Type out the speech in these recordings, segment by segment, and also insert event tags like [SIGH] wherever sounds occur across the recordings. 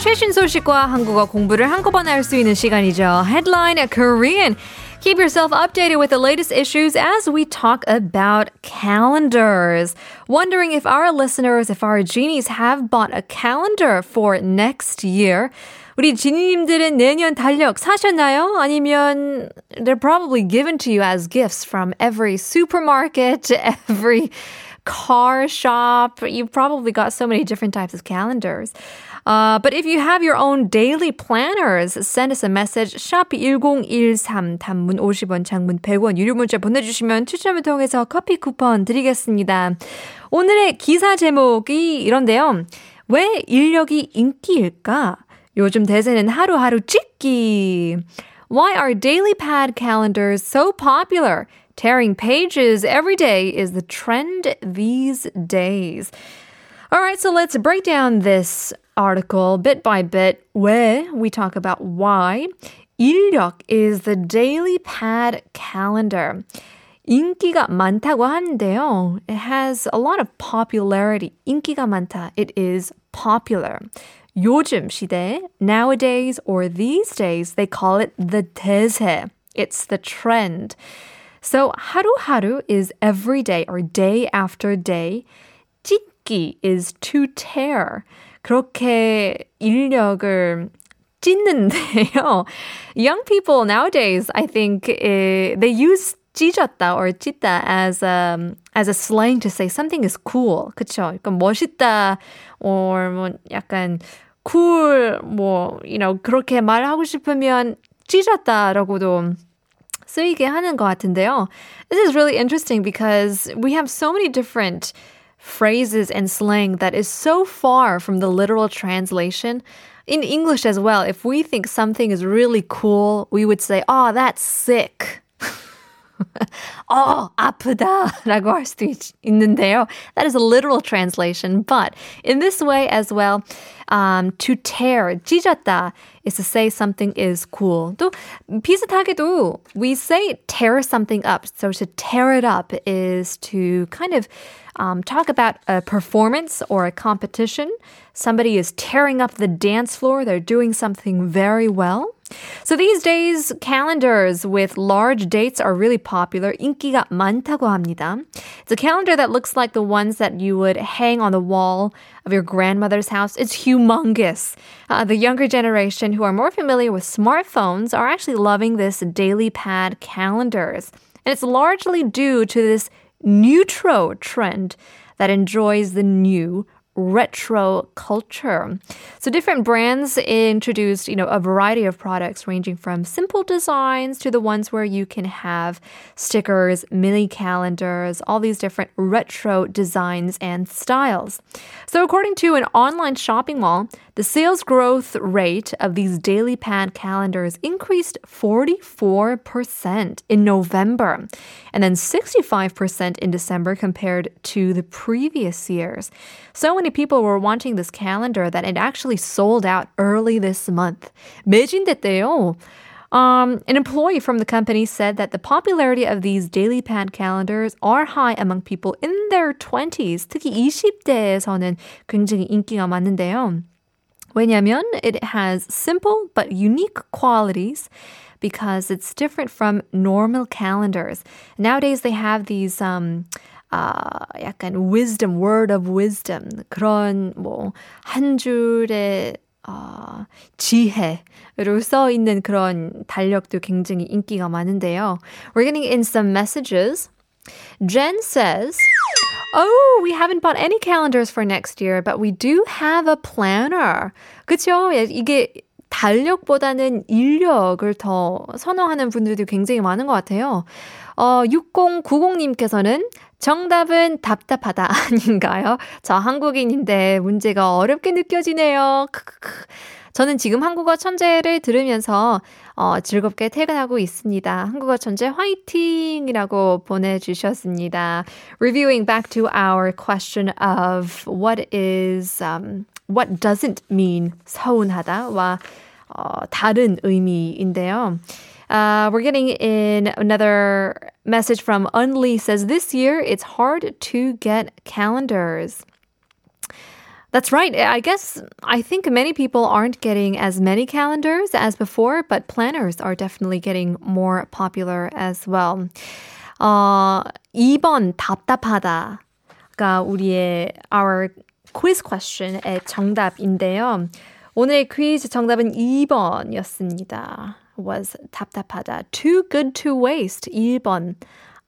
최신 소식과 한국어 공부를 한꺼번에 할 수 있는 시간이죠. Headline Korean. Keep yourself updated with the latest issues as we talk about calendars. Wondering if our listeners, if our genies have bought a calendar for next year. 우리 지니님들은 내년 달력 사셨나요? 아니면 they're probably given to you as gifts from every supermarket, [LAUGHS] every car shop. You've probably got so many different types of calendars. Uh, but if you have your own daily planners, send us a message. 샵 1013 단문 50원, 장문 100원 유료 문자 보내주시면 추첨을 통해서 커피 쿠폰 드리겠습니다. 오늘의 기사 제목이 이런데요. 왜 인력이 인기일까? 요즘 대세는 하루하루 찍기. Why are daily pad calendars so popular? Tearing pages every day is the trend these days. All right, so let's break down this article bit by bit where we talk about why 인력 is the daily pad calendar. 인기가 많다고 하는데요. It has a lot of popularity. 인기가 많다. It is popular. 요즘 시대, nowadays or these days, they call it the 대세. It's the trend. So haru haru is every day or day after day. Chiki is to tear. 그렇게 일력을 찢는데요. [LAUGHS] Young people nowadays, I think eh, they use 찢었다 or 찢다 as a, as a slang to say something is cool. 그쵸? 약간 멋있다 or 뭐 약간 cool 뭐 you know 그렇게 말하고 싶으면 찢었다라고도 쓰이게 하는 것 같은데요. This is really interesting because we have so many different phrases and slang that is so far from the literal translation. In English as well, if we think something is really cool, we would say, oh, that's sick. [LAUGHS] 어, 아프다라고 할 수도 있, 있는데요. That is a literal translation, but in this way as well, um, to tear, 찢었다 is to say something is cool. 또 비슷하게도 we say tear something up. So to tear it up is to kind of um, talk about a performance or a competition. Somebody is tearing up the dance floor. They're doing something very well. So these days, calendars with large dates are really popular. 인기가 많다고 합니다. It's a calendar that looks like the ones that you would hang on the wall of your grandmother's house. It's humongous. Uh, the younger generation who are more familiar with smartphones are actually loving this daily pad calendars. And it's largely due to this newtro trend that enjoys the new retro culture. So different brands introduced, you know, a variety of products ranging from simple designs to the ones where you can have stickers, mini calendars, all these different retro designs and styles. So according to an online shopping mall, the sales growth rate of these daily pad calendars increased 44% in November and then 65% in December compared to the previous years. So many people were wanting this calendar that it actually sold out early this month. 매진됐대요. Um, an employee from the company said that the popularity of these daily pad calendars are high among people in their 20s. 특히 20대에서는 굉장히 인기가 많은데요. 왜냐면 it has simple but unique qualities because it's different from normal calendars. Nowadays they have these um 아, 약간 wisdom, word of wisdom 그런 뭐 한 줄의 어, 지혜로 써 있는 그런 달력도 굉장히 인기가 많은데요. We're getting in some messages. Jen says, Oh, we haven't bought any calendars for next year, but we do have a planner. 그쵸? 이게 달력보다는 인력을 더 선호하는 분들도 굉장히 많은 것 같아요. 어, 6090님께서는 정답은 답답하다 [LAUGHS] 아닌가요? 저 한국인인데 문제가 어렵게 느껴지네요. 크크크. 저는 지금 한국어 천재를 들으면서 어, 즐겁게 퇴근하고 있습니다. 한국어 천재 화이팅이라고 보내주셨습니다. Reviewing back to our question of what is, um, what doesn't mean 서운하다와 어, 다른 의미인데요. Uh, we're getting in another message from Unli says this year it's hard to get calendars. That's right. I guess I think many people aren't getting as many calendars as before, but planners are definitely getting more popular as well. 어, 2번 답답하다가 우리의 our quiz question의 정답인데요. 오늘 퀴즈 정답은 2번이었습니다. was 답답하다. Too good to waste. 1번.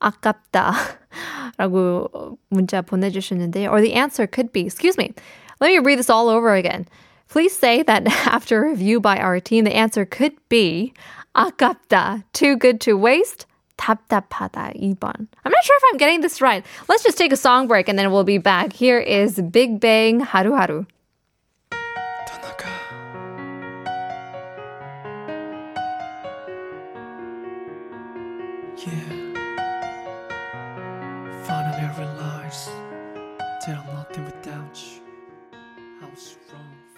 아깝다. [LAUGHS] 라고 문자 보내주셨는데, or the answer could be, excuse me, let me read this all over again. Please say that [LAUGHS] after a review by our team, the answer could be 아깝다. Too good to waste. 답답하다 2번. I'm not sure if I'm getting this right. Let's just take a song break and then we'll be back. Here is Big Bang 하루하루. Yeah. Finally I realized that I'm nothing without you. I was wrong.